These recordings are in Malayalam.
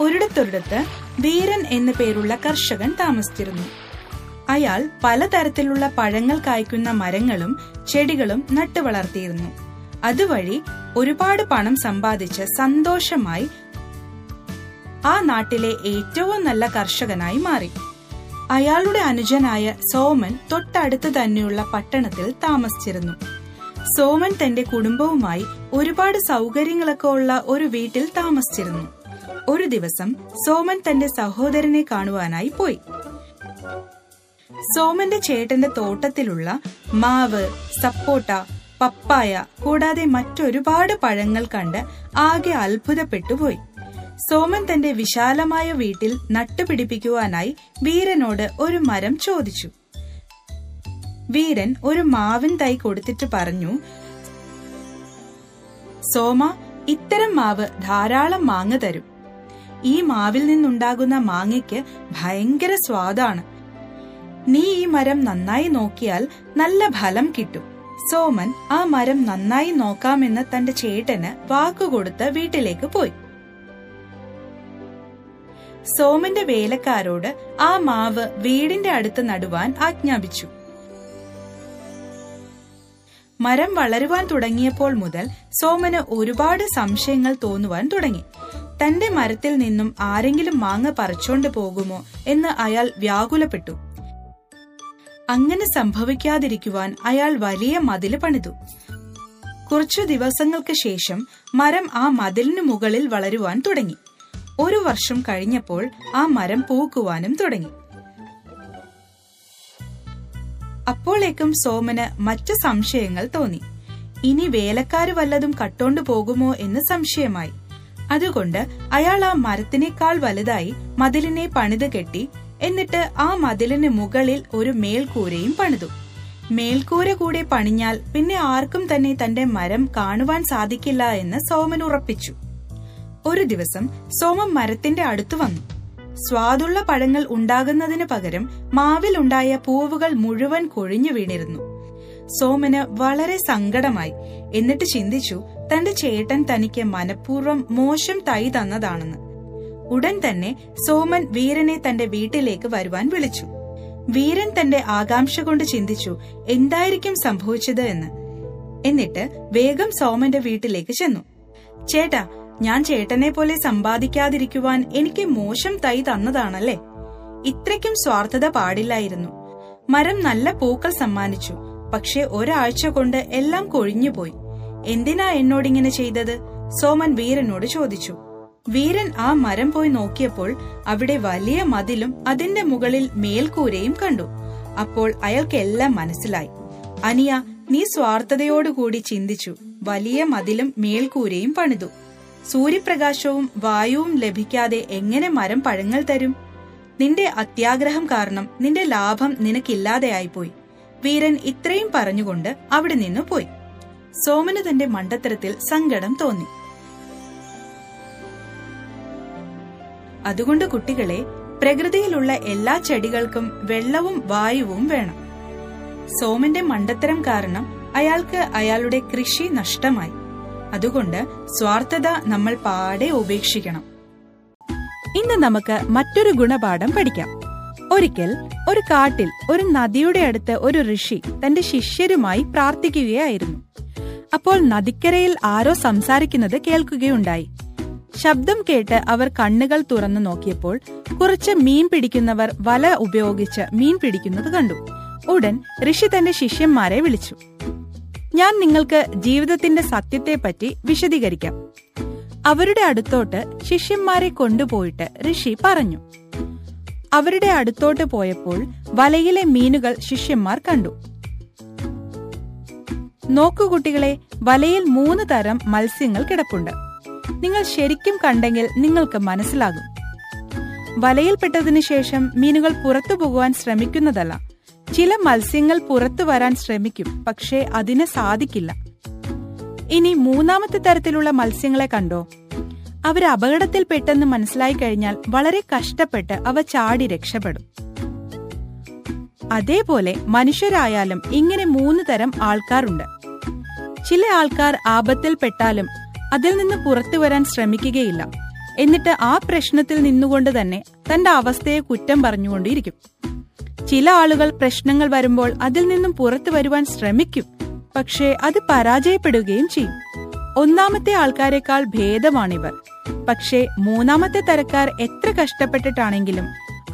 ഒരിടത്തൊരിടത്ത് വീരൻ എന്നു പേരുള്ള കർഷകൻ താമസിച്ചിരുന്നു. അയാൾ പലതരത്തിലുള്ള പഴങ്ങൾ കായ്ക്കുന്ന മരങ്ങളും ചെടികളും നട്ടുവളർത്തിയിരുന്നു അതുവഴി ഒരുപാട് പണം സമ്പാദിച്ച് സന്തോഷമായി ആ നാട്ടിലെ ഏറ്റവും നല്ല കർഷകനായി മാറി. അയാളുടെ അനുജനായ സോമൻ തൊട്ടടുത്ത് തന്നെയുള്ള പട്ടണത്തിൽ താമസിച്ചിരുന്നു. സോമൻ തന്റെ കുടുംബവുമായി ഒരുപാട് സൗകര്യങ്ങളൊക്കെ ഉള്ള ഒരു വീട്ടിൽ താമസിച്ചിരുന്നു. ഒരു ദിവസം സോമൻ തന്റെ സഹോദരനെ കാണുവാനായി പോയി. സോമന്റെ ചേട്ടന്റെ തോട്ടത്തിലുള്ള മാവ് സപ്പോട്ട പപ്പായ കൂടാതെ മറ്റൊരുപാട് പഴങ്ങൾ കണ്ട് ആകെ അത്ഭുതപ്പെട്ടുപോയി സോമൻ തന്റെ വിശാലമായ വീട്ടിൽ നട്ടുപിടിപ്പിക്കുവാനായി വീരനോട് ഒരു മരം ചോദിച്ചു. വീരൻ ഒരു മാവിൻ തൈ കൊടുത്തിട്ട് പറഞ്ഞു സോമ ഇത്തരം മാവ് ധാരാളം മാങ്ങ തരും. ഈ മാവിൽ നിന്നുണ്ടാകുന്ന മാങ്ങയ്ക്ക് ഭയങ്കര സ്വാദാണ്. നീ ഈ മരം നന്നായി നോക്കിയാൽ നല്ല ഫലം കിട്ടും. സോമൻ ആ മരം നന്നായി നോക്കാമെന്ന് തന്റെ ചേട്ടന് വാക്കുകൊടുത്ത് വീട്ടിലേക്ക് പോയി. സോമന്റെ വേലക്കാരോട് ആ മാവ് വീടിന്റെ അടുത്ത് നടുവാൻ ആജ്ഞാപിച്ചു. മരം വളരുവാൻ തുടങ്ങിയപ്പോൾ മുതൽ സോമന് ഒരുപാട് സംശയങ്ങൾ തോന്നുവാൻ തുടങ്ങി. തന്റെ മരത്തിൽ നിന്നും ആരെങ്കിലും മാങ്ങ പറിച്ചോണ്ട് പോകുമോ എന്ന് അയാൾ വ്യാകുലപ്പെട്ടു. അങ്ങനെ സംഭവിക്കാതിരിക്കുവാൻ അയാൾ വലിയ മതിൽ പണിതു. കുറച്ചു ദിവസങ്ങൾക്ക് ശേഷം മരം ആ മതിലിന് മുകളിൽ വളരുവാൻ തുടങ്ങി. ഒരു വർഷം കഴിഞ്ഞപ്പോൾ ആ മരം പൂക്കുവാനും തുടങ്ങി. അപ്പോഴേക്കും സോമന് മറ്റു സംശയങ്ങൾ തോന്നി. ഇനി വേലക്കാര് വല്ലതും കട്ടോണ്ടു പോകുമോ എന്ന് സംശയമായി. അതുകൊണ്ട് അയാൾ ആ മരത്തിനേക്കാൾ വലുതായി മതിലിനെ പണിത് കെട്ടി എന്നിട്ട് ആ മതിലിന് മുകളിൽ ഒരു മേൽക്കൂരയും പണിതു. മേൽക്കൂര കൂടെ പണിഞ്ഞാൽ പിന്നെ ആർക്കും തന്നെ തന്റെ മരം കാണുവാൻ സാധിക്കില്ല എന്ന് സോമൻ ഉറപ്പിച്ചു. ഒരു ദിവസം സോമൻ മരത്തിന്റെ അടുത്ത് വന്നു. സ്വാദുള്ള പഴങ്ങൾ ഉണ്ടാകുന്നതിന് പകരം മാവിലുണ്ടായ പൂവുകൾ മുഴുവൻ കൊഴിഞ്ഞു വീണിരുന്നു. സോമന് വളരെ സങ്കടമായി. എന്നിട്ട് ചിന്തിച്ചു തന്റെ ചേട്ടൻ തനിക്ക് മനഃപൂർവം മോശം തൈ തന്നതാണെന്ന്. ഉടൻ തന്നെ സോമൻ വീരനെ തന്റെ വീട്ടിലേക്ക് വരുവാൻ വിളിച്ചു. വീരൻ തന്റെ ആകാംക്ഷ കൊണ്ട് ചിന്തിച്ചു എന്തായിരിക്കും സംഭവിച്ചത് എന്ന്. എന്നിട്ട് വേഗം സോമന്റെ വീട്ടിലേക്ക് ചെന്നു. ചേട്ടാ ഞാൻ ചേട്ടനെ പോലെ സമ്പാദിക്കാതിരിക്കുവാൻ എനിക്ക് മോശം തൈ തന്നതാണല്ലേ? ഇത്രയ്ക്കും സ്വാർത്ഥത പാടില്ലായിരുന്നു. മരം നല്ല പൂക്കൾ സമ്മാനിച്ചു. പക്ഷെ ഒരാഴ്ച കൊണ്ട് എല്ലാം കൊഴിഞ്ഞുപോയി. എന്തിനാ എന്നോടിങ്ങനെ ചെയ്തത്? സോമൻ വീരനോട് ചോദിച്ചു. വീരൻ ആ മരം പോയി നോക്കിയപ്പോൾ അവിടെ വലിയ മതിലും അതിന്റെ മുകളിൽ മേൽക്കൂരയും കണ്ടു. അപ്പോൾ അയാൾക്കെല്ലാം മനസ്സിലായി. അനിയ നീ സ്വാർത്ഥതയോടുകൂടി ചിന്തിച്ചു. വലിയ മതിലും മേൽക്കൂരയും പണിതു. സൂര്യപ്രകാശവും വായുവും ലഭിക്കാതെ എങ്ങനെ മരം പഴങ്ങൾ തരും? നിന്റെ അത്യാഗ്രഹം കാരണം നിന്റെ ലാഭം നിനക്കില്ലാതെയായിപ്പോയി. വീരൻ ഇത്രയും പറഞ്ഞുകൊണ്ട് അവിടെ നിന്ന് പോയി. സോമന് തന്റെ മണ്ടത്തരത്തിൽ സങ്കടം തോന്നി. അതുകൊണ്ട് കുട്ടികളെ പ്രകൃതിയിലുള്ള എല്ലാ ചെടികൾക്കും വെള്ളവും വായുവും വേണം. സോമന്റെ മണ്ടത്തരം കാരണം അയാൾക്ക് അയാളുടെ കൃഷി നഷ്ടമായി. അതുകൊണ്ട് സ്വാർത്ഥത നമ്മൾ പാടെ ഉപേക്ഷിക്കണം. ഇന്ന് നമുക്ക് മറ്റൊരു ഗുണപാഠം പഠിക്കാം. ഒരിക്കൽ ഒരു കാട്ടിൽ ഒരു നദിയുടെ അടുത്ത് ഒരു ഋഷി തന്റെ ശിഷ്യരുമായി പ്രാർത്ഥിക്കുകയായിരുന്നു. അപ്പോൾ നദിക്കരയിൽ ആരോ സംസാരിക്കുന്നത് കേൾക്കുകയുണ്ടായി. ശബ്ദം കേട്ട് അവർ കണ്ണുകൾ തുറന്നു നോക്കിയപ്പോൾ കുറച്ച് മീൻ പിടിക്കുന്നവർ വല ഉപയോഗിച്ച് മീൻ പിടിക്കുന്നത് കണ്ടു. ഉടൻ ഋഷി തന്റെ ശിഷ്യന്മാരെ വിളിച്ചു. ഞാൻ നിങ്ങൾക്ക് ജീവിതത്തിന്റെ സത്യത്തെപ്പറ്റി വിശദീകരിക്കാം. അവരുടെ അടുത്തോട്ട് ശിഷ്യന്മാരെ കൊണ്ടുപോയിട്ട് ഋഷി പറഞ്ഞു. അവരുടെ അടുത്തോട്ട് പോയപ്പോൾ വലയിലെ മീനുകൾ ശിഷ്യന്മാർ കണ്ടു. നോക്കൂ കുട്ടികളെ വലയിൽ മൂന്ന് തരം മത്സ്യങ്ങൾ കിടപ്പുണ്ട്. നിങ്ങൾ ശരിക്കും കണ്ടെങ്കിൽ നിങ്ങൾക്ക് മനസ്സിലാകും. വലയിൽപ്പെട്ടതിനു ശേഷം മീനുകൾ പുറത്തു പോകുവാൻ ശ്രമിക്കുന്നതല്ല. ചില മത്സ്യങ്ങൾ പുറത്തു വരാൻ ശ്രമിക്കും പക്ഷേ അതിന് സാധിക്കില്ല. ഇനി മൂന്നാമത്തെ തരത്തിലുള്ള മത്സ്യങ്ങളെ കണ്ടോ? അവർ അപകടത്തിൽപ്പെട്ടെന്ന് മനസ്സിലായി കഴിഞ്ഞാൽ വളരെ കഷ്ടപ്പെട്ട് അവ ചാടി രക്ഷപ്പെടും. അതേപോലെ മനുഷ്യരായാലും ഇങ്ങനെ മൂന്ന് തരം ആൾക്കാരുണ്ട്. ചില ആൾക്കാർ ആപത്തിൽ പെട്ടാലും അതിൽ നിന്ന് പുറത്തു വരാൻ ശ്രമിക്കുകയില്ല. എന്നിട്ട് ആ പ്രശ്നത്തിൽ നിന്നുകൊണ്ട് തന്നെ തന്റെ അവസ്ഥയെ കുറ്റം പറഞ്ഞുകൊണ്ടിരിക്കും. ചില ആളുകൾ പ്രശ്നങ്ങൾ വരുമ്പോൾ അതിൽ നിന്നും പുറത്തു വരുവാൻ ശ്രമിക്കും. പക്ഷേ അത് പരാജയപ്പെടുകയും ചെയ്യും. ഒന്നാമത്തെ ആൾക്കാരെക്കാൾ ഭേദമാണിവർ. പക്ഷേ മൂന്നാമത്തെ തരക്കാർ എത്ര കഷ്ടപ്പെട്ടിട്ടാണെങ്കിലും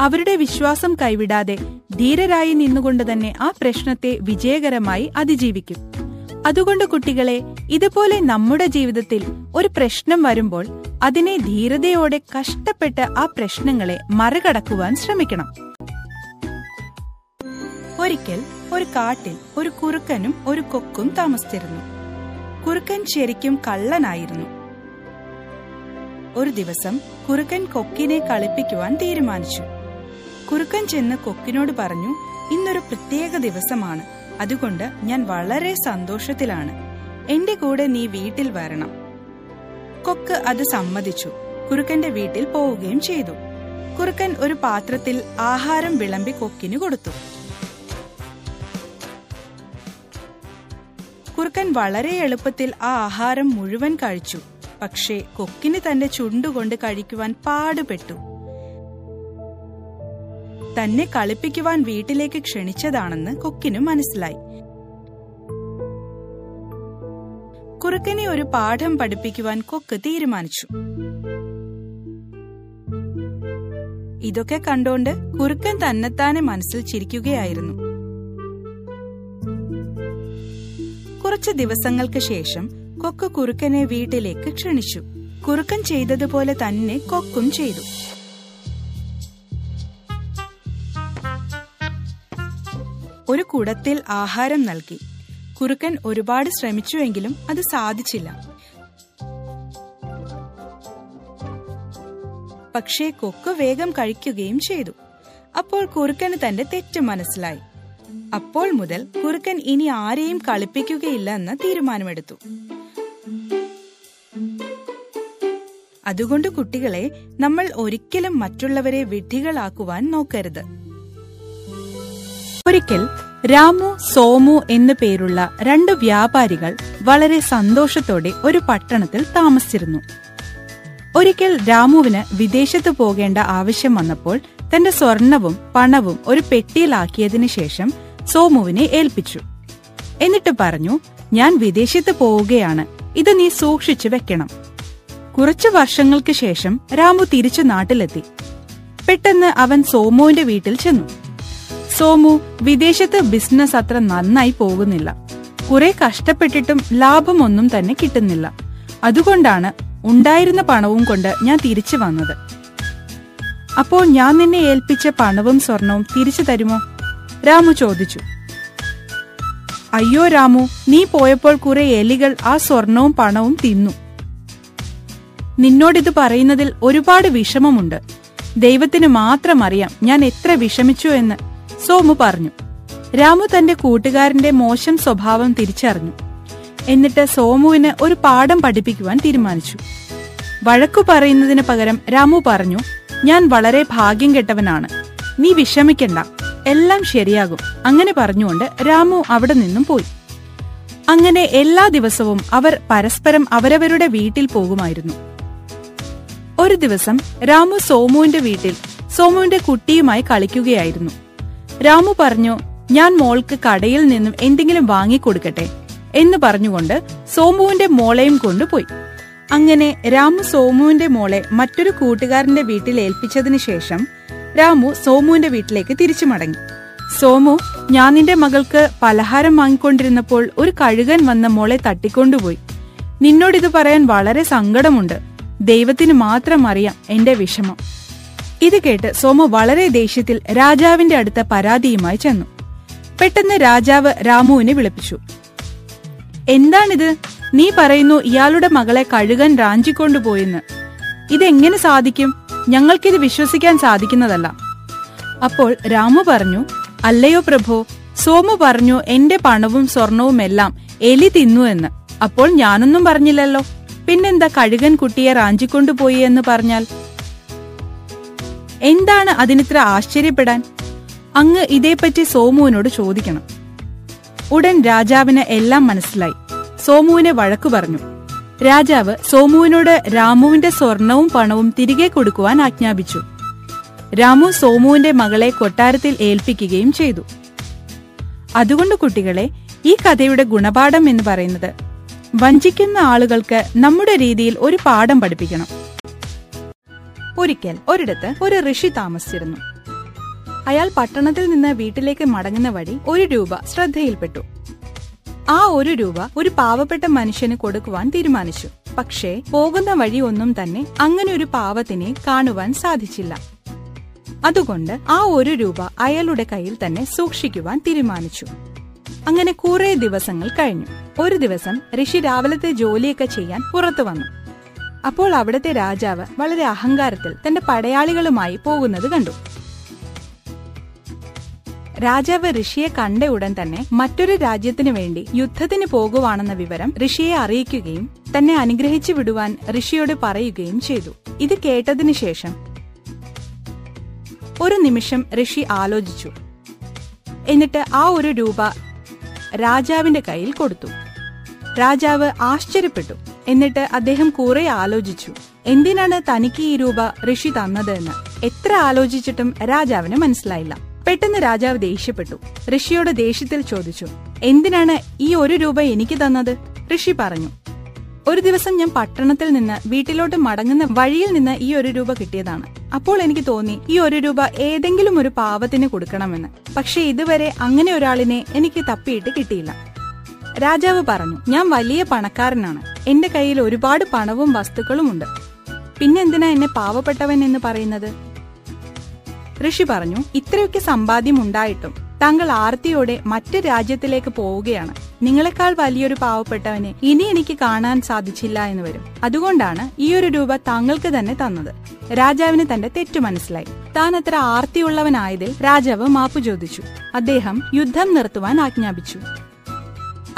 അവരുടെ വിശ്വാസം കൈവിടാതെ ധീരരായി നിന്നുകൊണ്ട് തന്നെ ആ പ്രശ്നത്തെ വിജയകരമായി അതിജീവിക്കും. അതുകൊണ്ട് കുട്ടികളെ ഇതുപോലെ നമ്മുടെ ജീവിതത്തിൽ ഒരു പ്രശ്നം വരുമ്പോൾ അതിനെ ധീരതയോടെ കഷ്ടപ്പെട്ട് ആ പ്രശ്നങ്ങളെ മറികടക്കുവാൻ ശ്രമിക്കണം. ഒരിക്കൽ ഒരു കാട്ടിൽ ഒരു കുറുക്കനും ഒരു കൊക്കും താമസിച്ചിരുന്നു. കുറുക്കൻ ശരിക്കും കള്ളനായിരുന്നു. ഒരു ദിവസം കുറുക്കൻ കൊക്കിനെ കളിപ്പിക്കുവാൻ തീരുമാനിച്ചു. കുറുക്കൻ ചെന്ന് കൊക്കിനോട് പറഞ്ഞു ഇന്നൊരു പ്രത്യേക ദിവസമാണ്. അതുകൊണ്ട് ഞാൻ വളരെ സന്തോഷത്തിലാണ്. എന്റെ കൂടെ നീ വീട്ടിൽ വരണം. കൊക്ക് അത് സമ്മതിച്ചു. കുറുക്കന്റെ വീട്ടിൽ പോവുകയും ചെയ്തു. കുറുക്കൻ ഒരു പാത്രത്തിൽ ആഹാരം വിളമ്പി കൊക്കിന് കൊടുത്തു. കുറുക്കൻ വളരെ എളുപ്പത്തിൽ ആ ആഹാരം മുഴുവൻ കഴിച്ചു. പക്ഷേ കൊക്കിന് തന്റെ ചുണ്ടുകൊണ്ട് കഴിക്കുവാൻ പാടുപെട്ടു. തന്നെ കളിപ്പിക്കുവാൻ വീട്ടിലേക്ക് ക്ഷണിച്ചതാണെന്ന് കൊക്കിന് മനസ്സിലായി. കുറുക്കനെ ഒരു പാഠം പഠിപ്പിക്കുവാൻ കൊക്ക് തീരുമാനിച്ചു. ഇതൊക്കെ കണ്ടോണ്ട് കുറുക്കൻ തന്നെത്താനെ മനസ്സിൽ ചിരിക്കുകയായിരുന്നു. കുറച്ച് ദിവസങ്ങൾക്ക് ശേഷം കൊക്ക് കുറുക്കനെ വീട്ടിലേക്ക് ക്ഷണിച്ചു. കുറുക്കൻ ചെയ്തതുപോലെ തന്നെ കൊക്കും ചെയ്തു. ഒരു കുടത്തിൽ ആഹാരം നൽകി. കുറുക്കൻ ഒരുപാട് ശ്രമിച്ചുവെങ്കിലും അത് സാധിച്ചില്ല. പക്ഷേ കൊക്ക് വേഗം കഴിക്കുകയും ചെയ്തു. അപ്പോൾ കുറുക്കന് തന്റെ തെറ്റ് മനസ്സിലായി. അപ്പോൾ മുതൽ കുറുക്കൻ ഇനി ആരെയും കളിപ്പിക്കുകയില്ല എന്ന് തീരുമാനമെടുത്തു. അതുകൊണ്ട് കുട്ടികളെ നമ്മൾ ഒരിക്കലും മറ്റുള്ളവരെ വിഡ്ഢികളാക്കുവാൻ നോക്കരുത്. ഒരിക്കൽ രാമു സോമു എന്നു പേരുള്ള രണ്ട് വ്യാപാരികൾ വളരെ സന്തോഷത്തോടെ ഒരു പട്ടണത്തിൽ താമസിച്ചിരുന്നു. ഒരിക്കൽ രാമുവിന് വിദേശത്ത് പോകേണ്ട ആവശ്യം വന്നപ്പോൾ തന്റെ സ്വർണവും പണവും ഒരു പെട്ടിയിലാക്കിയതിനു ശേഷം സോമുവിനെ ഏൽപ്പിച്ചു. എന്നിട്ട് പറഞ്ഞു ഞാൻ വിദേശത്ത് പോവുകയാണ്. ഇത് നീ സൂക്ഷിച്ചു വെക്കണം. കുറച്ചു വർഷങ്ങൾക്ക് ശേഷം രാമു തിരിച്ചു നാട്ടിലെത്തി. പെട്ടെന്ന് അവൻ സോമുവിന്റെ വീട്ടിൽ ചെന്നു. സോമു വിദേശത്ത് ബിസിനസ് അത്ര നന്നായി പോകുന്നില്ല. കുറെ കഷ്ടപ്പെട്ടിട്ടും ലാഭമൊന്നും തന്നെ കിട്ടുന്നില്ല. അതുകൊണ്ടാണ് ഉണ്ടായിരുന്ന പണവും കൊണ്ട് ഞാൻ തിരിച്ചു വന്നത്. അപ്പോൾ ഞാൻ നിന്നെ ഏൽപ്പിച്ച പണവും സ്വർണവും തിരിച്ചു തരുമോ? രാമു ചോദിച്ചു. അയ്യോ രാമു നീ പോയപ്പോൾ കുറെ എലികൾ ആ സ്വർണവും പണവും തിന്നു. നിന്നോടിത് പറയുന്നതിൽ ഒരുപാട് വിഷമമുണ്ട്. ദൈവത്തിന് മാത്രം അറിയാം ഞാൻ എത്ര വിഷമിച്ചു എന്ന്. സോമു പറഞ്ഞു. രാമു തന്റെ കൂട്ടുകാരന്റെ മോശം സ്വഭാവം തിരിച്ചറിഞ്ഞു. എന്നിട്ട് സോമുവിന് ഒരു പാഠം പഠിപ്പിക്കുവാൻ തീരുമാനിച്ചു. വഴക്കു പറയുന്നതിന് പകരം രാമു പറഞ്ഞു ഞാൻ വളരെ ഭാഗ്യം കെട്ടവനാണ്. നീ വിഷമിക്കണ്ട. എല്ലാം ശരിയാകും. അങ്ങനെ പറഞ്ഞുകൊണ്ട് രാമു അവിടെ നിന്നും പോയി. അങ്ങനെ എല്ലാ ദിവസവും അവർ പരസ്പരം അവരവരുടെ വീട്ടിൽ പോകുമായിരുന്നു. ഒരു ദിവസം രാമു സോമുവിന്റെ വീട്ടിൽ സോമുവിന്റെ കുട്ടിയുമായി കളിക്കുകയായിരുന്നു. രാമു പറഞ്ഞു ഞാൻ മോൾക്ക് കടയിൽ നിന്നും എന്തെങ്കിലും വാങ്ങിക്കൊടുക്കട്ടെ എന്ന് പറഞ്ഞുകൊണ്ട് സോമുവിന്റെ മോളെയും കൊണ്ടുപോയി. അങ്ങനെ രാമു സോമുവിന്റെ മോളെ മറ്റൊരു കൂട്ടുകാരന്റെ വീട്ടിൽ ഏൽപ്പിച്ചതിനു ശേഷം രാമു സോമുവിന്റെ വീട്ടിലേക്ക് തിരിച്ചു മടങ്ങി. സോമു ഞാൻ നിന്റെ മകൾക്ക് പലഹാരം വാങ്ങിക്കൊണ്ടിരുന്നപ്പോൾ ഒരു കഴുകൻ വന്ന മോളെ തട്ടിക്കൊണ്ടുപോയി. നിന്നോട് ഇത് പറയാൻ വളരെ സങ്കടമുണ്ട്. ദൈവത്തിന് മാത്രം അറിയാം എന്റെ വിഷമം. ഇത് കേട്ട് സോമു വളരെ ദേഷ്യത്തിൽ രാജാവിന്റെ അടുത്ത പരാതിയുമായി ചെന്നു. പെട്ടെന്ന് രാജാവ് രാമുവിനെ വിളിപ്പിച്ചു. എന്താണിത്? നീ പറയുന്നു ഇയാളുടെ മകളെ കഴുകൻ റാഞ്ചിക്കൊണ്ടുപോയെന്ന്. ഇതെങ്ങനെ സാധിക്കും? ഞങ്ങൾക്കിത് വിശ്വസിക്കാൻ സാധിക്കുന്നതല്ല. അപ്പോൾ രാമു പറഞ്ഞു അല്ലയോ പ്രഭു സോമു പറഞ്ഞു എന്റെ പണവും സ്വർണവും എല്ലാം എലി തിന്നു എന്ന്. അപ്പോൾ ഞാനൊന്നും പറഞ്ഞില്ലല്ലോ. പിന്നെന്താ കഴുകൻ കുട്ടിയെ റാഞ്ചിക്കൊണ്ടുപോയി എന്ന് പറഞ്ഞാൽ? എന്താണ് അതിനിത്ര ആശ്ചര്യപ്പെടാൻ? അങ്ങ് ഇതേപ്പറ്റി സോമുവിനോട് ചോദിക്കണം. ഉടൻ രാജാവിന് എല്ലാം മനസ്സിലായി. സോമുവിനെ വഴക്കു പറഞ്ഞു. രാജാവ് സോമുവിനോട് രാമുവിന്റെ സ്വർണവും പണവും തിരികെ കൊടുക്കുവാൻ ആജ്ഞാപിച്ചു. രാമു സോമുവിന്റെ മകളെ കൊട്ടാരത്തിൽ ഏൽപ്പിക്കുകയും ചെയ്തു. അതുകൊണ്ട് കുട്ടികളെ ഈ കഥയുടെ ഗുണപാഠം എന്ന് പറയുന്നത് വഞ്ചിക്കുന്ന ആളുകൾക്ക് നമ്മുടെ രീതിയിൽ ഒരു പാഠം പഠിപ്പിക്കണം. ഒരിക്കൽ ഒരിടത്ത് ഒരു ഋഷി താമസിച്ചിരുന്നു. അയാൾ പട്ടണത്തിൽ നിന്ന് വീട്ടിലേക്ക് മടങ്ങുന്ന വഴി ഒരു രൂപ ശ്രദ്ധയിൽപ്പെട്ടു. ആ ഒരു രൂപ ഒരു പാവപ്പെട്ട മനുഷ്യന് കൊടുക്കുവാൻ തീരുമാനിച്ചു. പക്ഷേ പോകുന്ന വഴി ഒന്നും തന്നെ അങ്ങനെ ഒരു പാവത്തിനെ കാണുവാൻ സാധിച്ചില്ല. അതുകൊണ്ട് ആ ഒരു രൂപ അയാളുടെ കയ്യിൽ തന്നെ സൂക്ഷിക്കുവാൻ തീരുമാനിച്ചു. അങ്ങനെ കുറെ ദിവസങ്ങൾ കഴിഞ്ഞു. ഒരു ദിവസം ഋഷി രാവിലത്തെ ജോലിയൊക്കെ ചെയ്യാൻ പുറത്തു വന്നു. അപ്പോൾ അവിടുത്തെ രാജാവ് വളരെ അഹങ്കാരത്തിൽ തന്റെ പടയാളികളുമായി പോകുന്നത് കണ്ടു. രാജാവ് ഋഷിയെ കണ്ട ഉടൻ തന്നെ മറ്റൊരു രാജ്യത്തിനു വേണ്ടി യുദ്ധത്തിന് പോകുവാണെന്ന വിവരം ഋഷിയെ അറിയിക്കുകയും തന്നെ അനുഗ്രഹിച്ചു വിടുവാൻ ഋഷിയോട് പറയുകയും ചെയ്തു. ഇത് കേട്ടതിനു ശേഷം ഒരു നിമിഷം ഋഷി ആലോചിച്ചു. എന്നിട്ട് ആ ഒരു രൂപ രാജാവിന്റെ കയ്യിൽ കൊടുത്തു. രാജാവ് ആശ്ചര്യപ്പെട്ടു. എന്നിട്ട് അദ്ദേഹം കുറെ ആലോചിച്ചു. എന്തിനാണ് തനിക്ക് ഈ രൂപ ഋഷി തന്നത് എന്ന് എത്ര ആലോചിച്ചിട്ടും രാജാവിന് മനസ്സിലായില്ല. പെട്ടെന്ന് രാജാവ് ദേഷ്യപ്പെട്ടു. ഋഷിയോട് ദേഷ്യത്തിൽ ചോദിച്ചു എന്തിനാണ് ഈ ഒരു രൂപ എനിക്ക് തന്നത്? ഋഷി പറഞ്ഞു ഒരു ദിവസം ഞാൻ പട്ടണത്തിൽ നിന്ന് വീട്ടിലോട്ട് മടങ്ങുന്ന വഴിയിൽ നിന്ന് ഈ ഒരു രൂപ കിട്ടിയതാണ്. അപ്പോൾ എനിക്ക് തോന്നി ഈ ഒരു രൂപ ഏതെങ്കിലും ഒരു പാവത്തിന് കൊടുക്കണമെന്ന്. പക്ഷെ ഇതുവരെ അങ്ങനെ ഒരാളിനെ എനിക്ക് തപ്പിയിട്ട് കിട്ടിയില്ല. രാജാവ് പറഞ്ഞു ഞാൻ വലിയ പണക്കാരനാണ്. എന്റെ കയ്യിൽ ഒരുപാട് പണവും വസ്തുക്കളുമുണ്ട് പിന്നെന്തിനാ എന്നെ പാവപ്പെട്ടവൻ എന്ന് പറയുന്നത്? ഋഷി പറഞ്ഞു ഇത്രയൊക്കെ സമ്പാദ്യം ഉണ്ടായിട്ടും താങ്കൾ ആർത്തിയോടെ മറ്റ് രാജ്യത്തിലേക്ക് പോവുകയാണ്. നിങ്ങളെക്കാൾ വലിയൊരു പാവപ്പെട്ടവനെ ഇനി എനിക്ക് കാണാൻ സാധിച്ചില്ല എന്ന് വരും. അതുകൊണ്ടാണ് ഈ ഒരു രൂപ താങ്കൾക്ക് തന്നെ തന്നത്. രാജാവിന് തന്റെ തെറ്റു മനസ്സിലായി. താൻ അത്ര ആർത്തിയുള്ളവനായതിൽ രാജാവ് മാപ്പു ചോദിച്ചു. അദ്ദേഹം യുദ്ധം നിർത്തുവാൻ ആജ്ഞാപിച്ചു.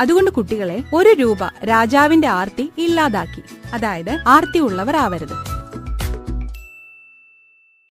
അതുകൊണ്ട് കുട്ടികളെ ഒരു രൂപ രാജാവിന്റെ ആർത്തി ഇല്ലാതാക്കി. അതായത് ആർത്തി ഉള്ളവർ ആവരുത്